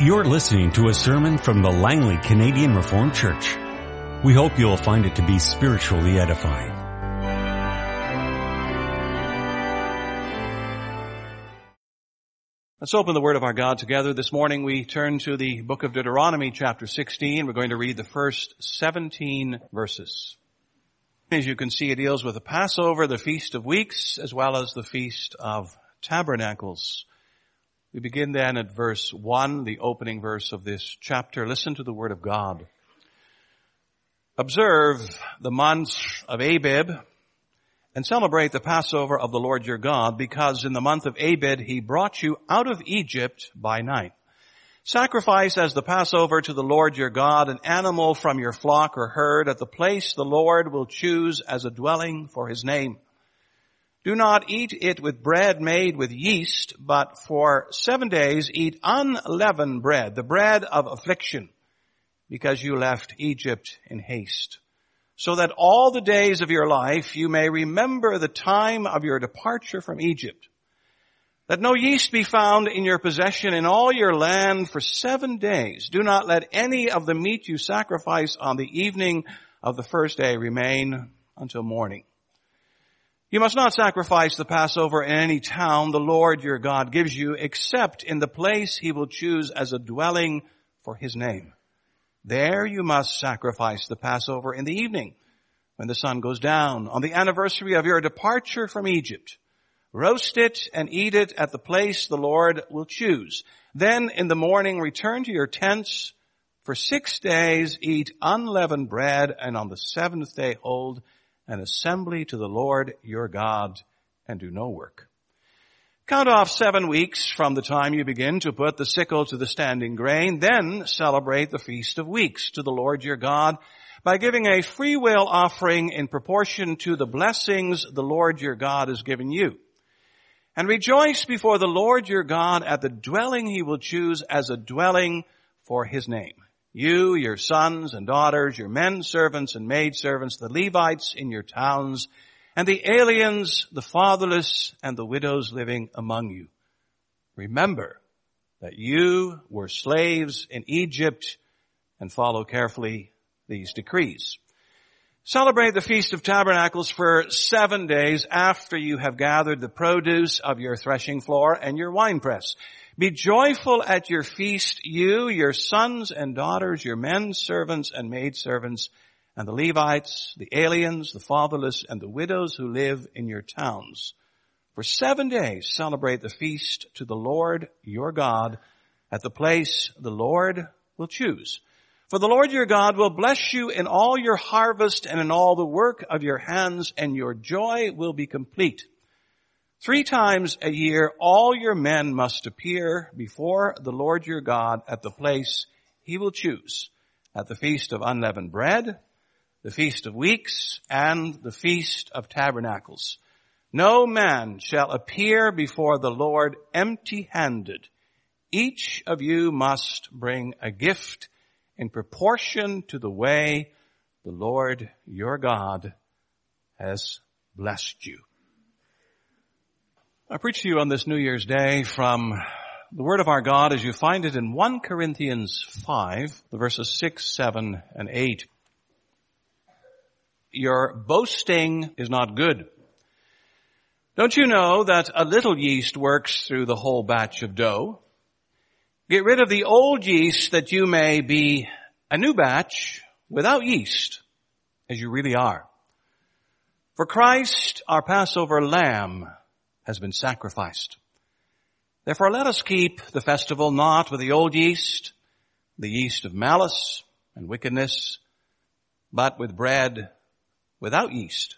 You're listening to a sermon from the Langley Canadian Reformed Church. We hope you'll find it to be spiritually edifying. Let's open the Word of our God together. This morning we turn to the book of Deuteronomy chapter 16. We're going to read the first 17 verses. As you can see, it deals with the Passover, the Feast of Weeks, as well as the Feast of Tabernacles. We begin then at verse 1, the opening verse of this chapter. Listen to the word of God. Observe the month of Abib and celebrate the Passover of the Lord your God because in the month of Abib he brought you out of Egypt by night. Sacrifice as the Passover to the Lord your God an animal from your flock or herd at the place the Lord will choose as a dwelling for his name. Do not eat it with bread made with yeast, but for seven days eat unleavened bread, the bread of affliction, because you left Egypt in haste. So that all the days of your life you may remember the time of your departure from Egypt. Let no yeast be found in your possession in all your land for seven days. Do not let any of the meat you sacrifice on the evening of the first day remain until morning. You must not sacrifice the Passover in any town the Lord your God gives you except in the place he will choose as a dwelling for his name. There you must sacrifice the Passover in the evening when the sun goes down on the anniversary of your departure from Egypt. Roast it and eat it at the place the Lord will choose. Then in the morning return to your tents. For six days eat unleavened bread and on the seventh day hold an assembly to the Lord your God and do no work. Count off seven weeks from the time you begin to put the sickle to the standing grain, then celebrate the feast of weeks to the Lord your God by giving a free will offering in proportion to the blessings the Lord your God has given you. And rejoice before the Lord your God at the dwelling he will choose as a dwelling for his name. You, your sons and daughters, your men servants and maid servants, the Levites in your towns, and the aliens, the fatherless, and the widows living among you. Remember that you were slaves in Egypt and follow carefully these decrees. Celebrate the Feast of Tabernacles for seven days after you have gathered the produce of your threshing floor and your winepress. Be joyful at your feast, you, your sons and daughters, your men servants and maid servants, and the Levites, the aliens, the fatherless, and the widows who live in your towns. For seven days celebrate the feast to the Lord your God at the place the Lord will choose. For the Lord your God will bless you in all your harvest and in all the work of your hands, and your joy will be complete. Three times a year, all your men must appear before the Lord your God at the place he will choose, at the feast of unleavened bread, the feast of weeks, and the feast of tabernacles. No man shall appear before the Lord empty-handed. Each of you must bring a gift in proportion to the way the Lord your God has blessed you. I preach to you on this New Year's Day from the Word of our God as you find it in 1 Corinthians 5, the verses 6, 7, and 8. Your boasting is not good. Don't you know that a little yeast works through the whole batch of dough? Get rid of the old yeast that you may be a new batch without yeast as you really are. For Christ, our Passover lamb, has been sacrificed. Therefore let us keep the festival not with the old yeast, the yeast of malice and wickedness, but with bread without yeast,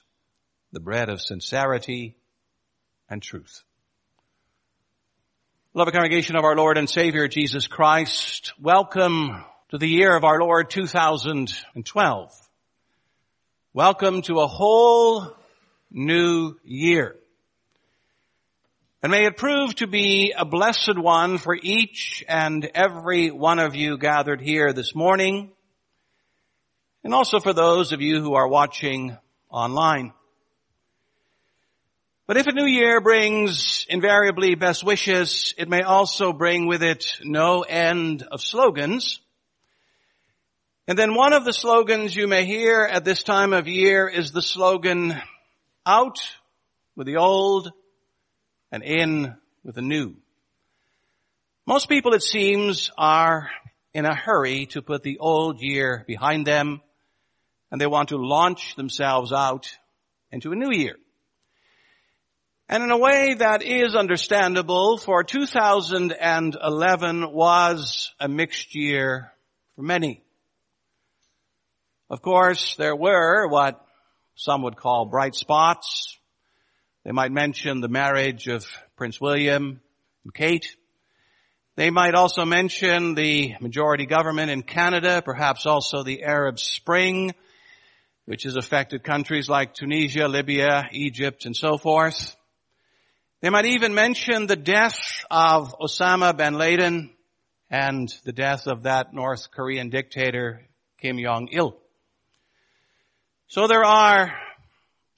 the bread of sincerity and truth. Beloved congregation of our Lord and Savior Jesus Christ, welcome to the year of our Lord 2012. Welcome to a whole new year. And may it prove to be a blessed one for each and every one of you gathered here this morning, and also for those of you who are watching online. But if a new year brings invariably best wishes, it may also bring with it no end of slogans. And then one of the slogans you may hear at this time of year is the slogan, out with the old and in with the new. Most people, it seems, are in a hurry to put the old year behind them and they want to launch themselves out into a new year. And in a way that is understandable, for 2011 was a mixed year for many. Of course, there were what some would call bright spots. They might mention the marriage of Prince William and Kate. They might also mention the majority government in Canada, perhaps also the Arab Spring, which has affected countries like Tunisia, Libya, Egypt, and so forth. They might even mention the death of Osama bin Laden and the death of that North Korean dictator Kim Jong-il. So there are,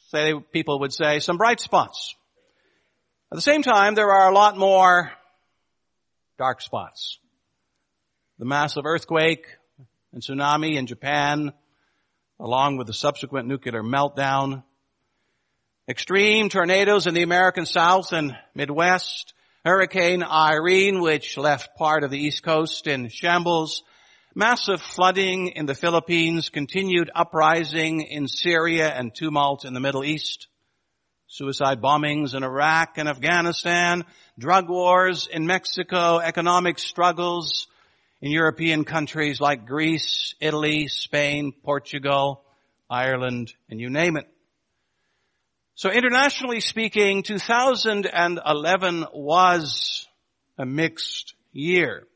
say people would say, some bright spots. At the same time, there are a lot more dark spots. The massive earthquake and tsunami in Japan, along with the subsequent nuclear meltdown, extreme tornadoes in the American South and Midwest, Hurricane Irene, which left part of the East Coast in shambles, Massive flooding in the Philippines, continued uprising in Syria and tumult in the Middle East, suicide bombings in Iraq and Afghanistan, drug wars in Mexico, economic struggles in European countries like Greece, Italy, Spain, Portugal, Ireland, and you name it. So internationally speaking, 2011 was a mixed year.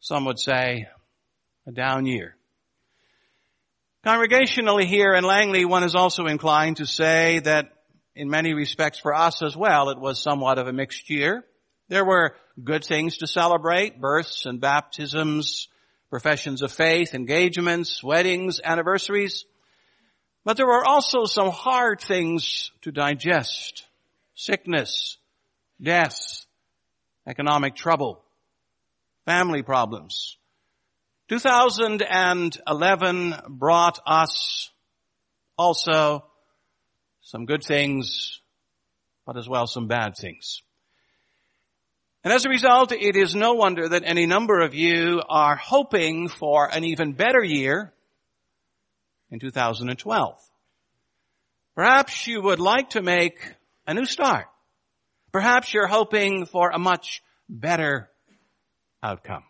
Some would say a down year. Congregationally here in Langley, one is also inclined to say that in many respects for us as well, it was somewhat of a mixed year. There were good things to celebrate, births and baptisms, professions of faith, engagements, weddings, anniversaries. But there were also some hard things to digest. Sickness, death, economic trouble, family problems, 2011 brought us also some good things, but as well some bad things. And as a result, it is no wonder that any number of you are hoping for an even better year in 2012. Perhaps you would like to make a new start. Perhaps you're hoping for a much better outcome.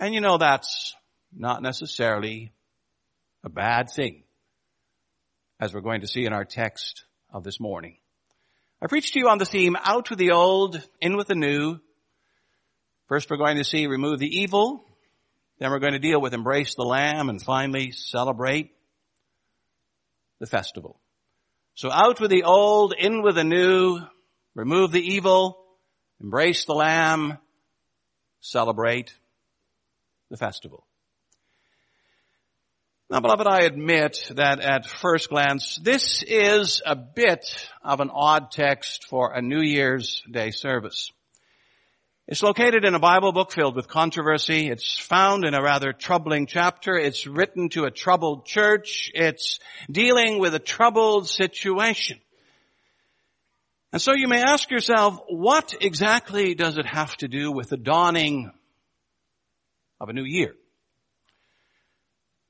And you know that's not necessarily a bad thing, as we're going to see in our text of this morning. I preached to you on the theme, out with the old, in with the new. First we're going to see remove the evil. Then we're going to deal with embrace the lamb and finally celebrate the festival. So out with the old, in with the new, remove the evil, embrace the lamb, celebrate the festival. Now, beloved, I admit that at first glance, this is a bit of an odd text for a New Year's Day service. It's located in a Bible book filled with controversy. It's found in a rather troubling chapter. It's written to a troubled church. It's dealing with a troubled situation. And so you may ask yourself, what exactly does it have to do with the dawning of a new year?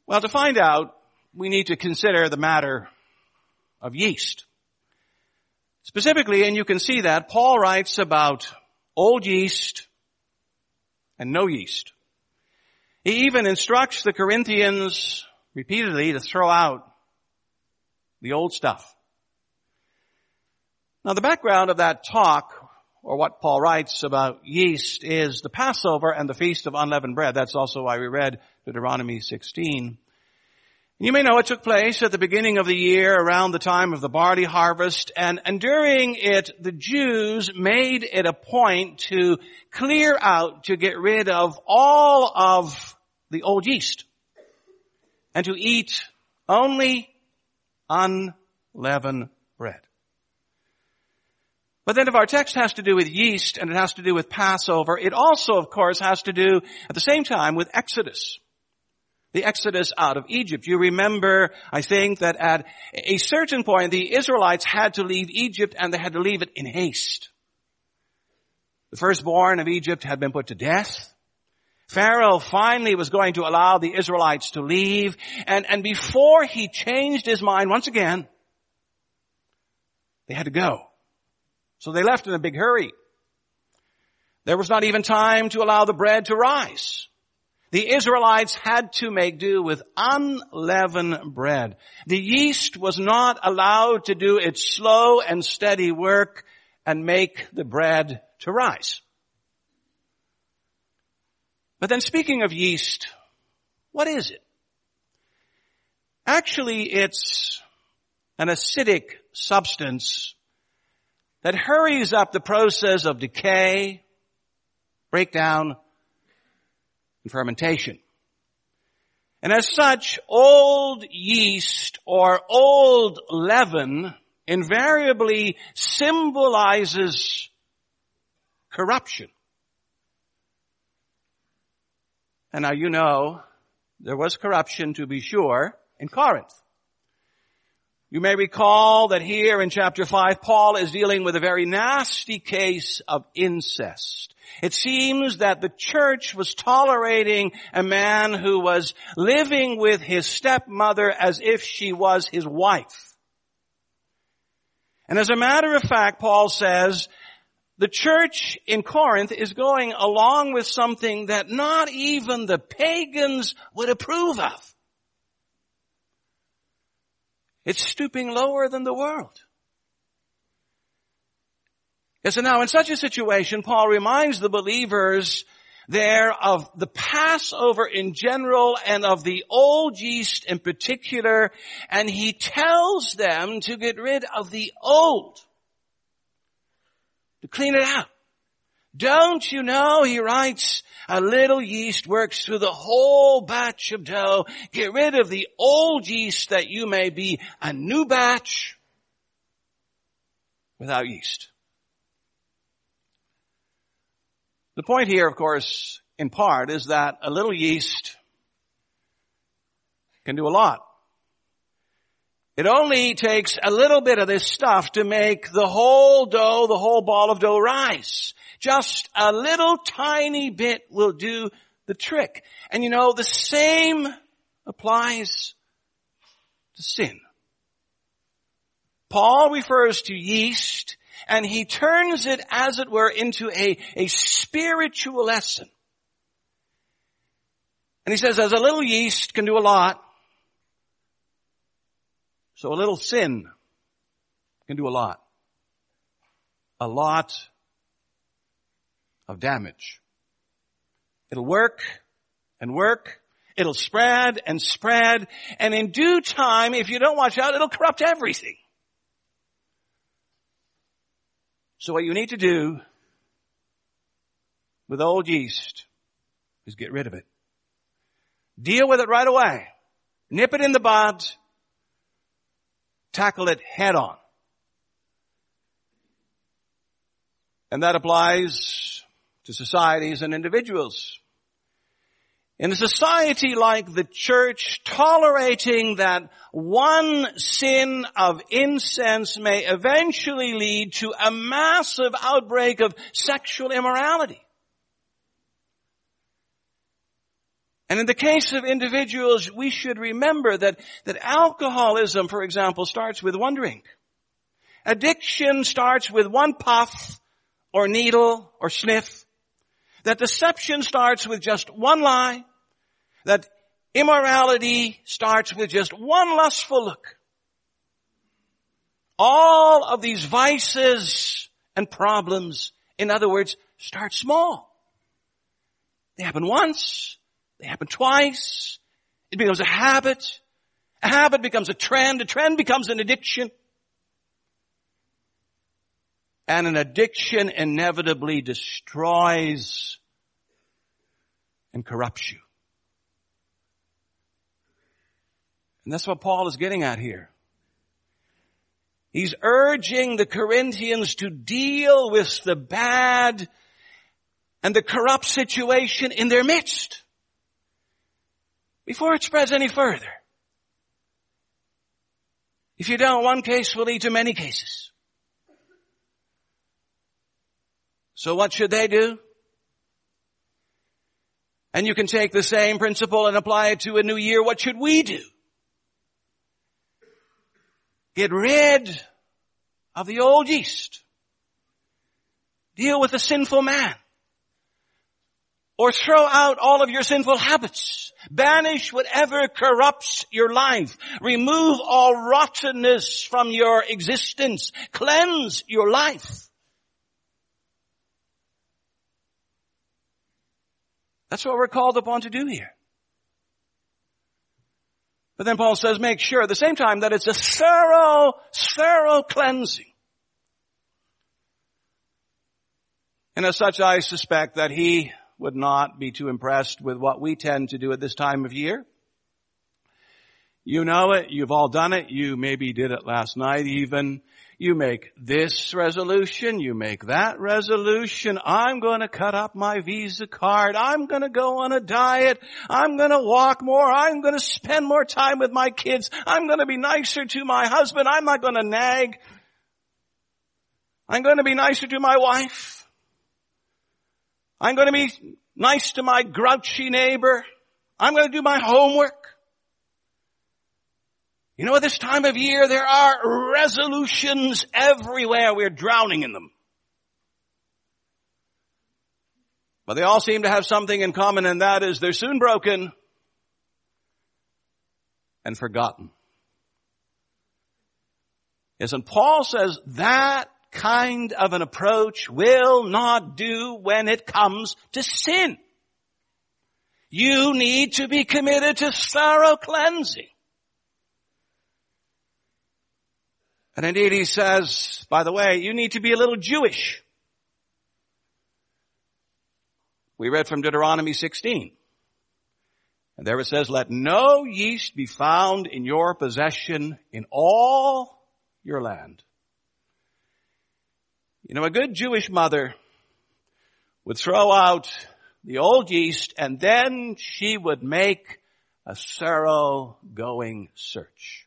Well, to find out, we need to consider the matter of yeast. Specifically, and you can see that, Paul writes about old yeast and no yeast. He even instructs the Corinthians repeatedly to throw out the old stuff. Now the background of that talk or what Paul writes about yeast is the Passover and the Feast of Unleavened Bread. That's also why we read Deuteronomy 16. You may know it took place at the beginning of the year around the time of the barley harvest and, and during it the Jews made it a point to clear out, to get rid of all of the old yeast and to eat only unleavened bread. But then if our text has to do with yeast and it has to do with Passover, it also, of course, has to do at the same time with Exodus. The Exodus out of Egypt. You remember, I think, that at a certain point the Israelites had to leave Egypt and they had to leave it in haste. The firstborn of Egypt had been put to death. Pharaoh finally was going to allow the Israelites to leave and, and before he changed his mind once again, they had to go. So they left in a big hurry. There was not even time to allow the bread to rise. The Israelites had to make do with unleavened bread. The yeast was not allowed to do its slow and steady work and make the bread to rise. But then speaking of yeast, what is it? Actually, it's an acidic substance that hurries up the process of decay, breakdown, and fermentation. And as such, old yeast or old leaven invariably symbolizes corruption. And now you know there was corruption to be sure in Corinth. You may recall that here in chapter 5, Paul is dealing with a very nasty case of incest. It seems that the church was tolerating a man who was living with his stepmother as if she was his wife. And as a matter of fact, Paul says, the church in Corinth is going along with something that not even the pagans would approve of. It's stooping lower than the world. And now in such a situation, Paul reminds the believers there of the Passover in general and of the old yeast in particular, and he tells them to get rid of the old, to clean it out. Don't you know, he writes, a little yeast works through the whole batch of dough. Get rid of the old yeast that you may be a new batch without yeast. The point here, of course, in part is that a little yeast can do a lot. It only takes a little bit of this stuff to make the whole dough, the whole ball of dough rise. Just a little tiny bit will do the trick. And you know, the same applies to sin. Paul refers to yeast and he turns it as it were into a, a spiritual lesson. And he says as a little yeast can do a lot, so a little sin can do a lot. A lot of damage. It'll work and work. It'll spread and spread. And in due time, if you don't watch out, it'll corrupt everything. So what you need to do with old yeast is get rid of it. Deal with it right away. Nip it in the bud. Tackle it head on. And that applies to societies and individuals. In a society like the church, tolerating that one sin of incest may eventually lead to a massive outbreak of sexual immorality. And in the case of individuals, we should remember that, that alcoholism, for example, starts with one drink. Addiction starts with one puff or needle or sniff. That deception starts with just one lie. That immorality starts with just one lustful look. All of these vices and problems, in other words, start small. They happen once. They happen twice. It becomes a habit. A habit becomes a trend. A trend becomes an addiction and an addiction inevitably destroys and corrupts you. And that's what Paul is getting at here. He's urging the Corinthians to deal with the bad and the corrupt situation in their midst before it spreads any further. If you don't, one case will lead to many cases. So what should they do? And you can take the same principle and apply it to a new year. What should we do? Get rid of the old yeast. Deal with the sinful man. Or throw out all of your sinful habits. Banish whatever corrupts your life. Remove all rottenness from your existence. Cleanse your life. That's what we're called upon to do here. But then Paul says, make sure at the same time that it's a thorough, thorough cleansing. And as such, I suspect that he would not be too impressed with what we tend to do at this time of year. You know it. You've all done it. You maybe did it last night even. You make this resolution. You make that resolution. I'm going to cut up my Visa card. I'm going to go on a diet. I'm going to walk more. I'm going to spend more time with my kids. I'm going to be nicer to my husband. I'm not going to nag. I'm going to be nicer to my wife. I'm going to be nice to my grouchy neighbor. I'm going to do my homework. You know, at this time of year, there are resolutions everywhere. We're drowning in them. But they all seem to have something in common and that is they're soon broken and forgotten. Yes, and Paul says that kind of an approach will not do when it comes to sin. You need to be committed to thorough cleansing. And indeed he says, by the way, you need to be a little Jewish. We read from Deuteronomy 16. And there it says, let no yeast be found in your possession in all your land. You know, a good Jewish mother would throw out the old yeast and then she would make a thorough going search.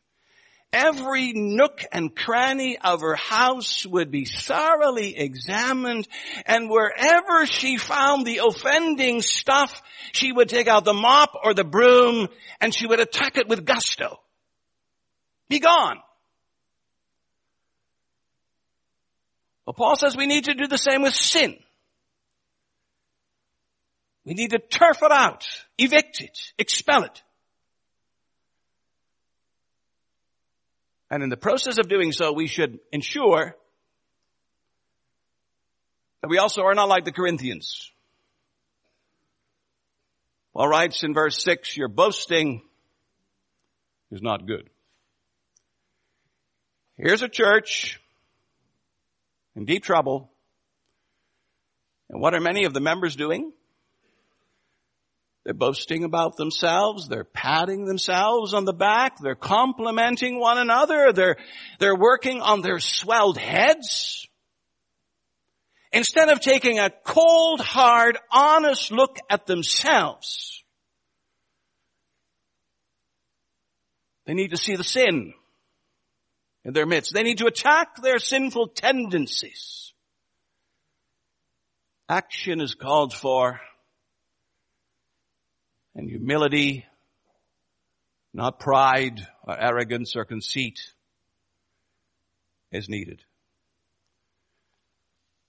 Every nook and cranny of her house would be thoroughly examined and wherever she found the offending stuff, she would take out the mop or the broom and she would attack it with gusto. Be gone. Paul says we need to do the same with sin. We need to turf it out, evict it, expel it. And in the process of doing so, we should ensure that we also are not like the Corinthians. Paul writes in verse 6, your boasting is not good. Here's a church in deep trouble. And what are many of the members doing? They're boasting about themselves. They're patting themselves on the back. They're complimenting one another. They're, they're working on their swelled heads. Instead of taking a cold, hard, honest look at themselves, they need to see the sin in their midst. They need to attack their sinful tendencies. Action is called for and humility, not pride or arrogance or conceit is needed.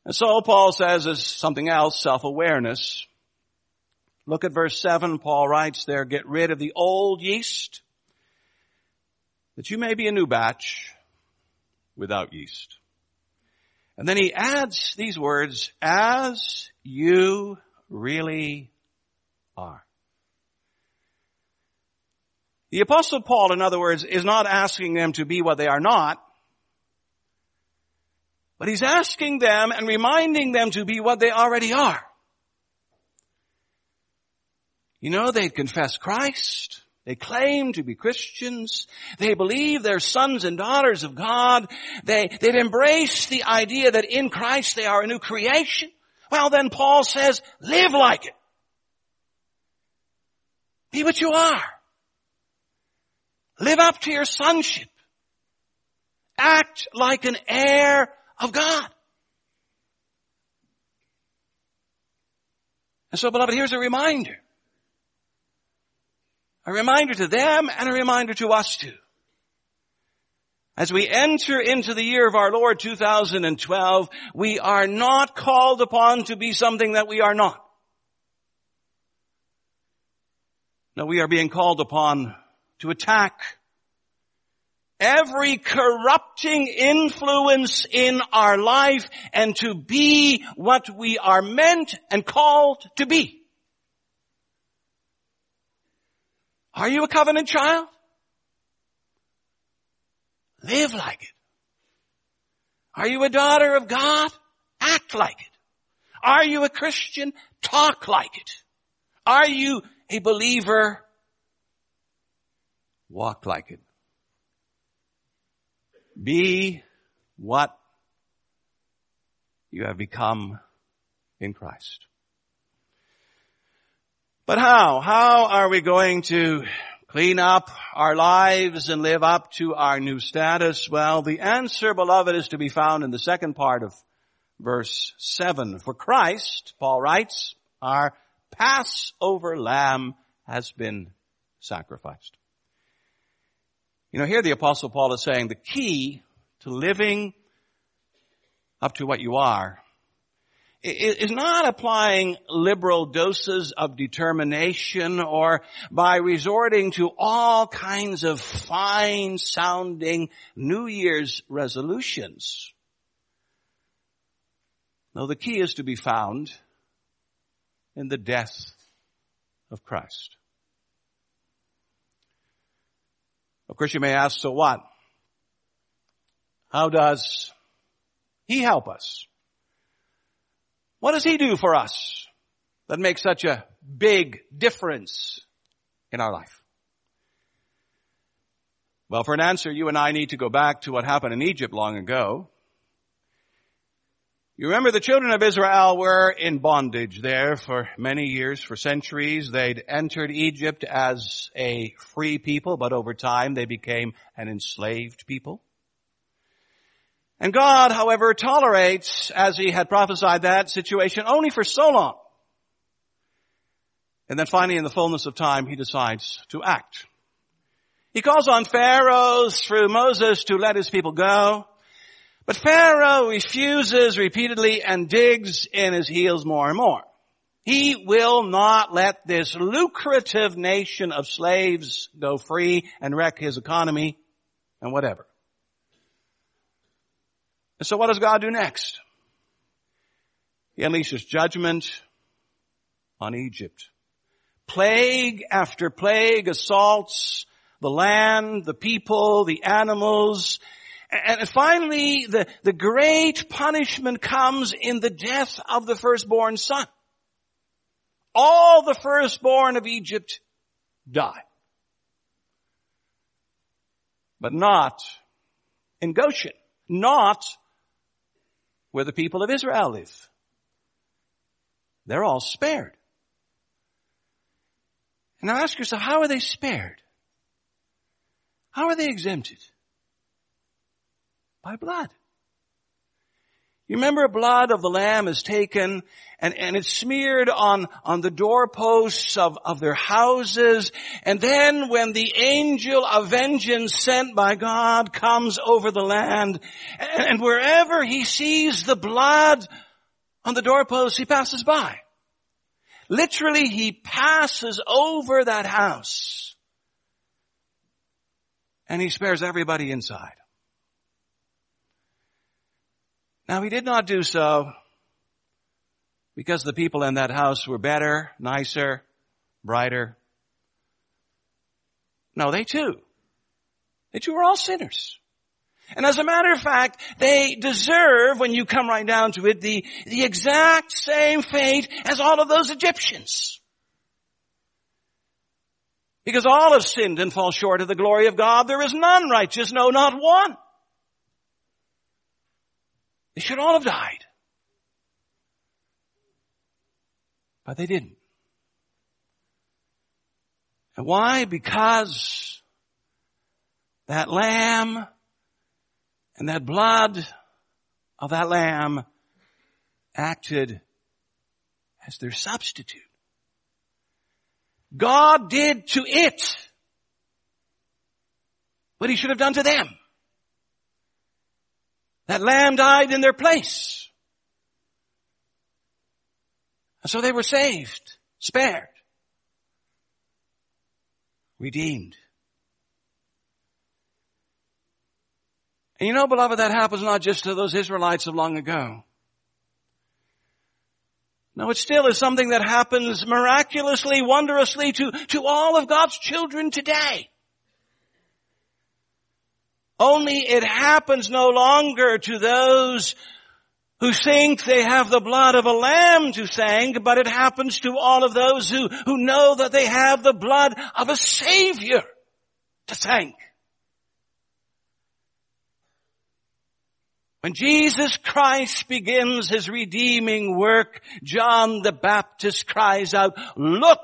And so Paul says is something else, self-awareness. Look at verse 7, Paul writes there, get rid of the old yeast, that you may be a new batch without yeast. And then he adds these words, as you really are. The apostle Paul, in other words, is not asking them to be what they are not, but he's asking them and reminding them to be what they already are. You know, they'd confessed Christ. They claim to be Christians. They believe they're sons and daughters of God. They, they've embraced the idea that in Christ they are a new creation. Well then Paul says, live like it. Be what you are. Live up to your sonship. Act like an heir of God. And so beloved, here's a reminder. A reminder to them and a reminder to us too. As we enter into the year of our Lord 2012, we are not called upon to be something that we are not. No, we are being called upon to attack every corrupting influence in our life and to be what we are meant and called to be. Are you a covenant child? Live like it. Are you a daughter of God? Act like it. Are you a Christian? Talk like it. Are you a believer? Walk like it. Be what you have become in Christ. But how? How are we going to clean up our lives and live up to our new status? Well, the answer, beloved, is to be found in the second part of verse 7. For Christ, Paul writes, our Passover lamb has been sacrificed. You know, here the apostle Paul is saying the key to living up to what you are is not applying liberal doses of determination or by resorting to all kinds of fine sounding New Year's resolutions. No, the key is to be found in the death of Christ. Of course you may ask, so what? How does He help us? What does He do for us that makes such a big difference in our life? Well, for an answer, you and I need to go back to what happened in Egypt long ago. You remember the children of Israel were in bondage there for many years, for centuries. They'd entered Egypt as a free people, but over time they became an enslaved people. And God, however, tolerates, as he had prophesied that situation, only for so long. And then finally in the fullness of time, he decides to act. He calls on Pharaoh through Moses to let his people go. But Pharaoh refuses repeatedly and digs in his heels more and more. He will not let this lucrative nation of slaves go free and wreck his economy and whatever. And so what does God do next? He unleashes judgment on Egypt. Plague after plague assaults the land, the people, the animals, and finally, the, the great punishment comes in the death of the firstborn son. All the firstborn of Egypt die. But not in Goshen. Not where the people of Israel live. They're all spared. And now ask yourself, how are they spared? How are they exempted? By blood. You remember blood of the lamb is taken and, and it's smeared on, on the doorposts of, of their houses. And then when the angel of vengeance sent by God comes over the land and, and wherever he sees the blood on the doorposts, he passes by. Literally, he passes over that house and he spares everybody inside. Now he did not do so because the people in that house were better, nicer, brighter. No, they too. They too were all sinners. And as a matter of fact, they deserve, when you come right down to it, the, the exact same fate as all of those Egyptians. Because all have sinned and fall short of the glory of God. There is none righteous, no, not one. They should all have died. But they didn't. And why? Because that lamb and that blood of that lamb acted as their substitute. God did to it what he should have done to them. That lamb died in their place. And so they were saved, spared, redeemed. And you know, beloved, that happens not just to those Israelites of long ago. No, it still is something that happens miraculously, wondrously to, to all of God's children today. Only it happens no longer to those who think they have the blood of a lamb to thank, but it happens to all of those who, who know that they have the blood of a savior to thank. When Jesus Christ begins his redeeming work, John the Baptist cries out, look,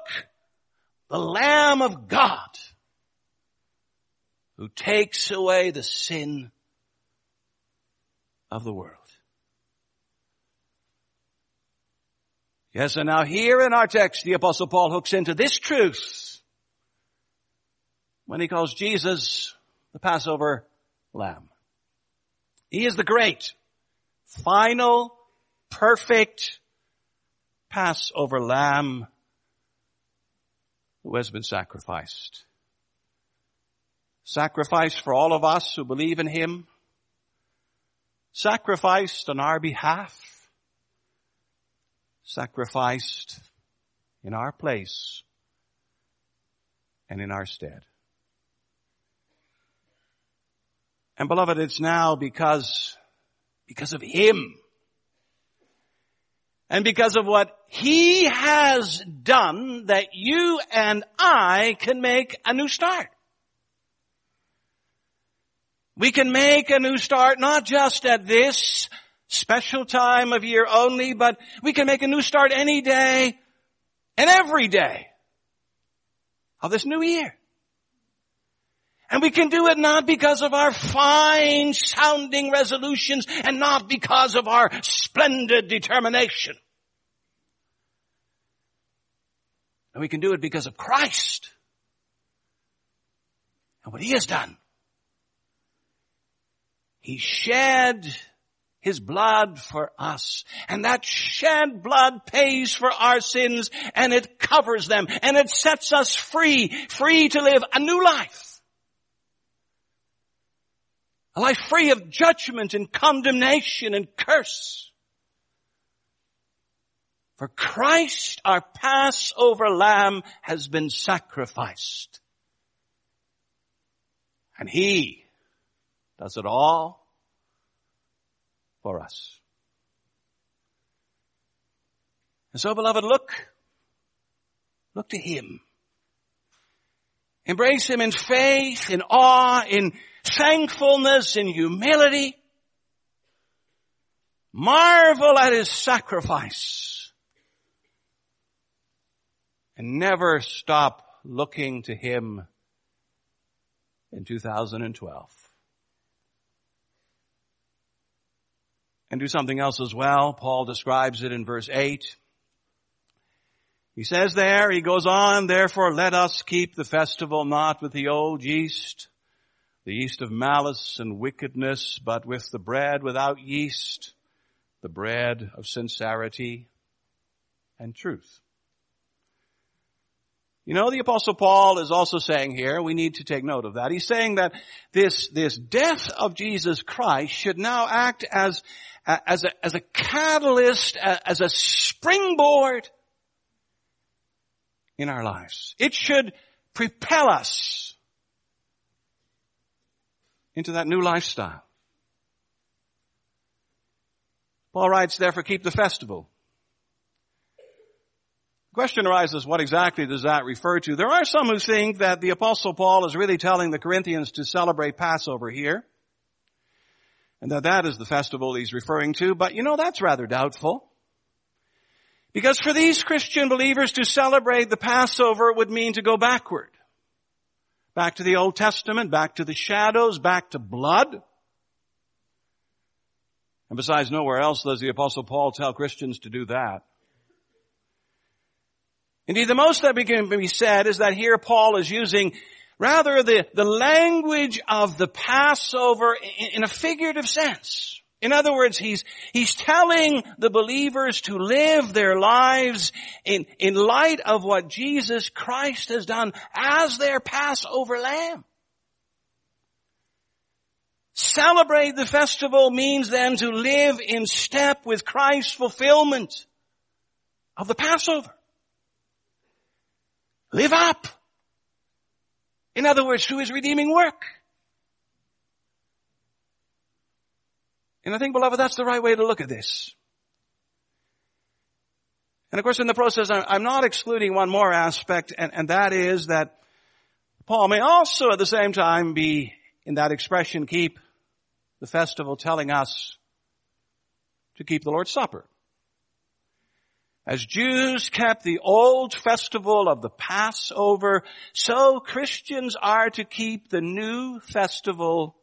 the Lamb of God who takes away the sin of the world. Yes, and now here in our text, the apostle Paul hooks into this truth when he calls Jesus the Passover Lamb. He is the great, final, perfect Passover lamb who has been sacrificed. Sacrificed for all of us who believe in Him. Sacrificed on our behalf. Sacrificed in our place and in our stead. And beloved, it's now because, because of Him. And because of what He has done that you and I can make a new start. We can make a new start not just at this special time of year only, but we can make a new start any day and every day of this new year. And we can do it not because of our fine sounding resolutions and not because of our splendid determination. And we can do it because of Christ and what He has done. He shed His blood for us. And that shed blood pays for our sins and it covers them and it sets us free, free to live a new life. A life free of judgment and condemnation and curse. For Christ, our Passover lamb, has been sacrificed. And He does it all for us. And so beloved, look, look to Him. Embrace Him in faith, in awe, in thankfulness in humility. Marvel at his sacrifice. And never stop looking to him in 2012. And do something else as well. Paul describes it in verse 8. He says there, he goes on, therefore let us keep the festival not with the old yeast, the yeast of malice and wickedness, but with the bread without yeast, the bread of sincerity and truth. You know, the apostle Paul is also saying here, we need to take note of that. He's saying that this, this death of Jesus Christ should now act as, as a, as a catalyst, as a springboard in our lives. It should propel us into that new lifestyle. Paul writes, therefore keep the festival. question arises, what exactly does that refer to? There are some who think that the apostle Paul is really telling the Corinthians to celebrate Passover here. And that that is the festival he's referring to, but you know, that's rather doubtful. Because for these Christian believers to celebrate the Passover would mean to go backward. Back to the Old Testament, back to the shadows, back to blood. And besides, nowhere else does the apostle Paul tell Christians to do that. Indeed, the most that can be said is that here Paul is using rather the, the language of the Passover in, in a figurative sense. In other words, he's, he's telling the believers to live their lives in, in light of what Jesus Christ has done as their Passover lamb. Celebrate the festival means then to live in step with Christ's fulfillment of the Passover. Live up. In other words, through his redeeming work. And I think, beloved, that's the right way to look at this. And of course, in the process, I'm not excluding one more aspect, and, and that is that Paul may also at the same time be, in that expression, keep the festival telling us to keep the Lord's Supper. As Jews kept the old festival of the Passover, so Christians are to keep the new festival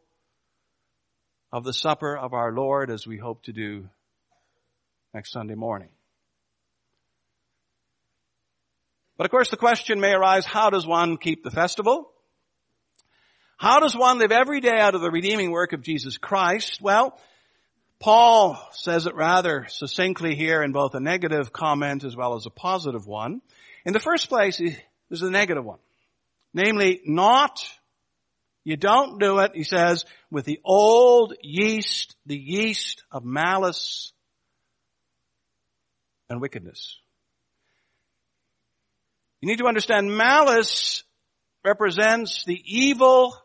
of the supper of our Lord as we hope to do next Sunday morning. But of course the question may arise, how does one keep the festival? How does one live every day out of the redeeming work of Jesus Christ? Well, Paul says it rather succinctly here in both a negative comment as well as a positive one. In the first place, there's a negative one. Namely, not, you don't do it, he says, with the old yeast, the yeast of malice and wickedness. You need to understand malice represents the evil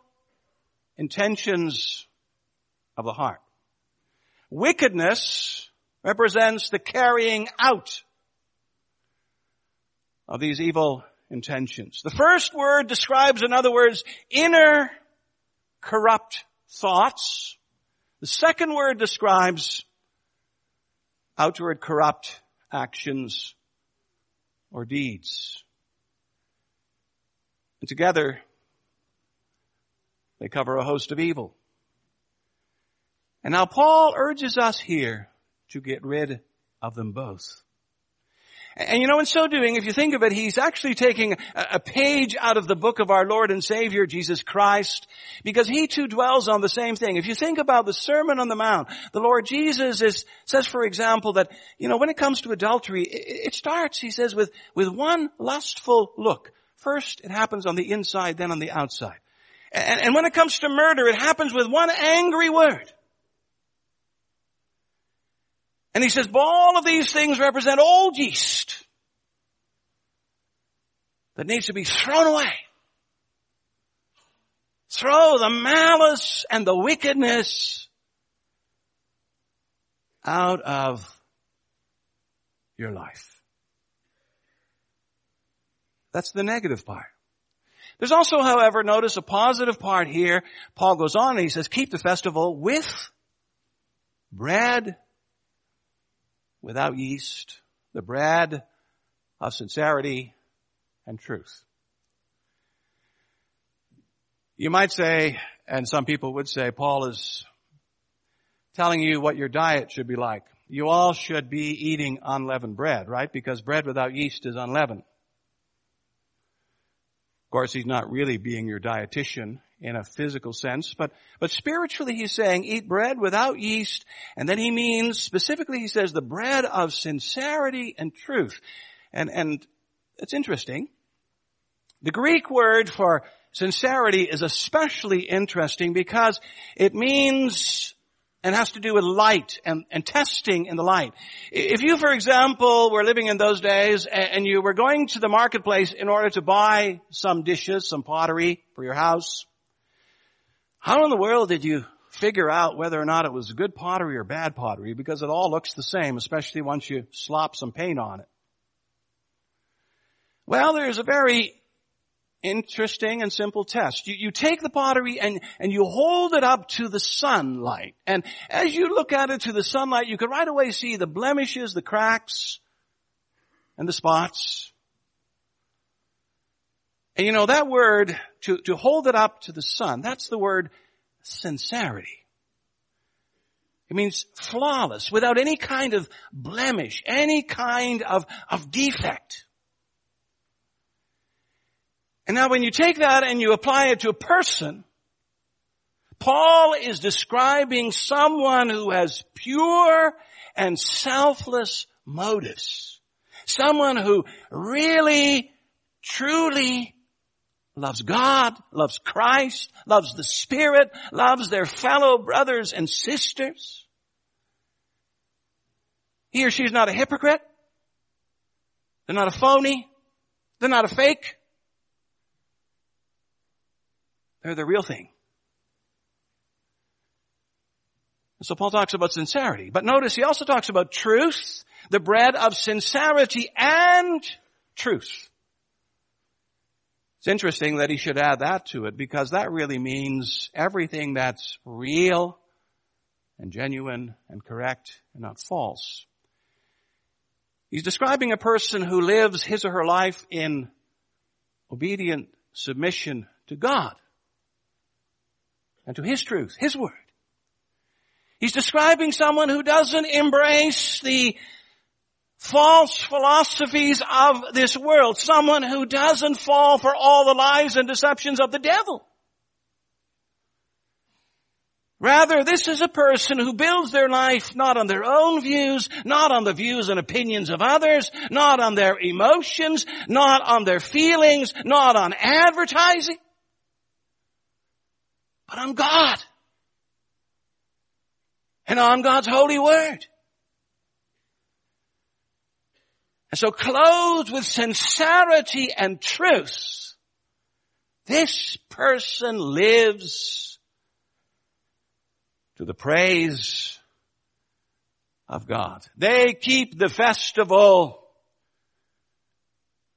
intentions of the heart. Wickedness represents the carrying out of these evil intentions. The first word describes, in other words, inner corrupt thoughts. The second word describes outward corrupt actions or deeds. And together, they cover a host of evil. And now Paul urges us here to get rid of them both. And you know, in so doing, if you think of it, he's actually taking a page out of the book of our Lord and Savior, Jesus Christ, because he too dwells on the same thing. If you think about the Sermon on the Mount, the Lord Jesus is, says, for example, that, you know, when it comes to adultery, it, starts, he says, with, with one lustful look. First, it happens on the inside, then on the outside. And, and when it comes to murder, it happens with one angry word. And he says, all of these things represent old yeast that needs to be thrown away. Throw the malice and the wickedness out of your life. That's the negative part. There's also, however, notice a positive part here. Paul goes on and he says, keep the festival with bread without yeast, the bread of sincerity and truth. You might say, and some people would say, Paul is telling you what your diet should be like. You all should be eating unleavened bread, right? Because bread without yeast is unleavened. Of course, he's not really being your dietitian in a physical sense, but, but spiritually he's saying eat bread without yeast, and then he means, specifically he says the bread of sincerity and truth. And, and it's interesting. The Greek word for sincerity is especially interesting because it means and has to do with light and, and testing in the light. If you, for example, were living in those days and, you were going to the marketplace in order to buy some dishes, some pottery for your house, how in the world did you figure out whether or not it was good pottery or bad pottery? Because it all looks the same, especially once you slop some paint on it. Well, there's a very interesting and simple test. You, you take the pottery and, and you hold it up to the sunlight. And as you look at it to the sunlight, you can right away see the blemishes, the cracks, and the spots. And you know, that word, to, to hold it up to the sun, that's the word sincerity. It means flawless, without any kind of blemish, any kind of, of defect. And now when you take that and you apply it to a person, Paul is describing someone who has pure and selfless motives. Someone who really, truly loves God, loves Christ, loves the Spirit, loves their fellow brothers and sisters. He or she is not a hypocrite. They're not a phony. They're not a fake. They're the real thing. So Paul talks about sincerity. But notice he also talks about truth, the bread of sincerity and truth. It's interesting that he should add that to it because that really means everything that's real and genuine and correct and not false. He's describing a person who lives his or her life in obedient submission to God and to His truth, His word. He's describing someone who doesn't embrace the false philosophies of this world. Someone who doesn't fall for all the lies and deceptions of the devil. Rather, this is a person who builds their life not on their own views, not on the views and opinions of others, not on their emotions, not on their feelings, not on advertising, but on God. And on God's holy word. And so clothed with sincerity and truth, this person lives to the praise of God. They keep the festival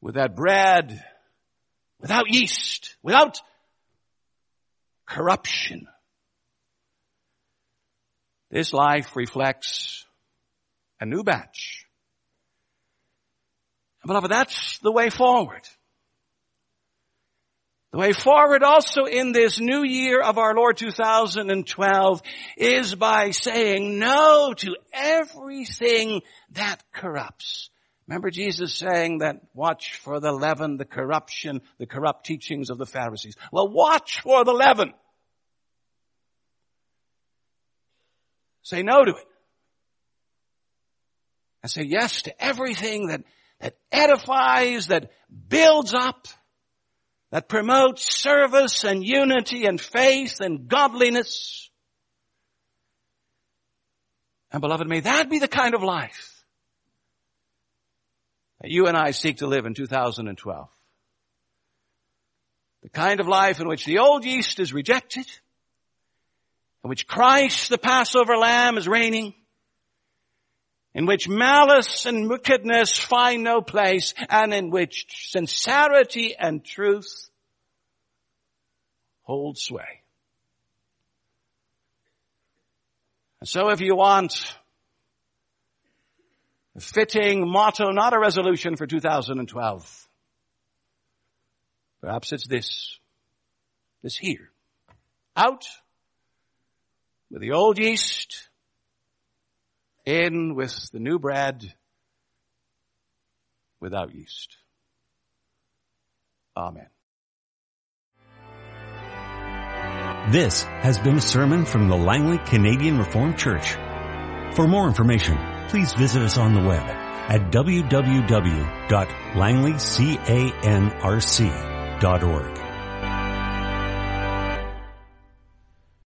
with that bread without yeast, without corruption. This life reflects a new batch. Beloved, that's the way forward. The way forward also in this new year of our Lord 2012 is by saying no to everything that corrupts. Remember Jesus saying that watch for the leaven, the corruption, the corrupt teachings of the Pharisees. Well, watch for the leaven. Say no to it. And say yes to everything that, that edifies, that builds up, that promotes service and unity and faith and godliness. And beloved, may that be the kind of life that you and I seek to live in 2012. The kind of life in which the old yeast is rejected, in which Christ, the Passover lamb, is reigning, in which malice and wickedness find no place, and in which sincerity and truth hold sway. And so if you want a fitting motto, not a resolution for 2012. Perhaps it's this. This here. Out with the old yeast, in with the new bread without yeast. Amen. This has been a sermon from the Langley Canadian Reformed Church. For more information, please visit us on the web at www.langleycanrc.org.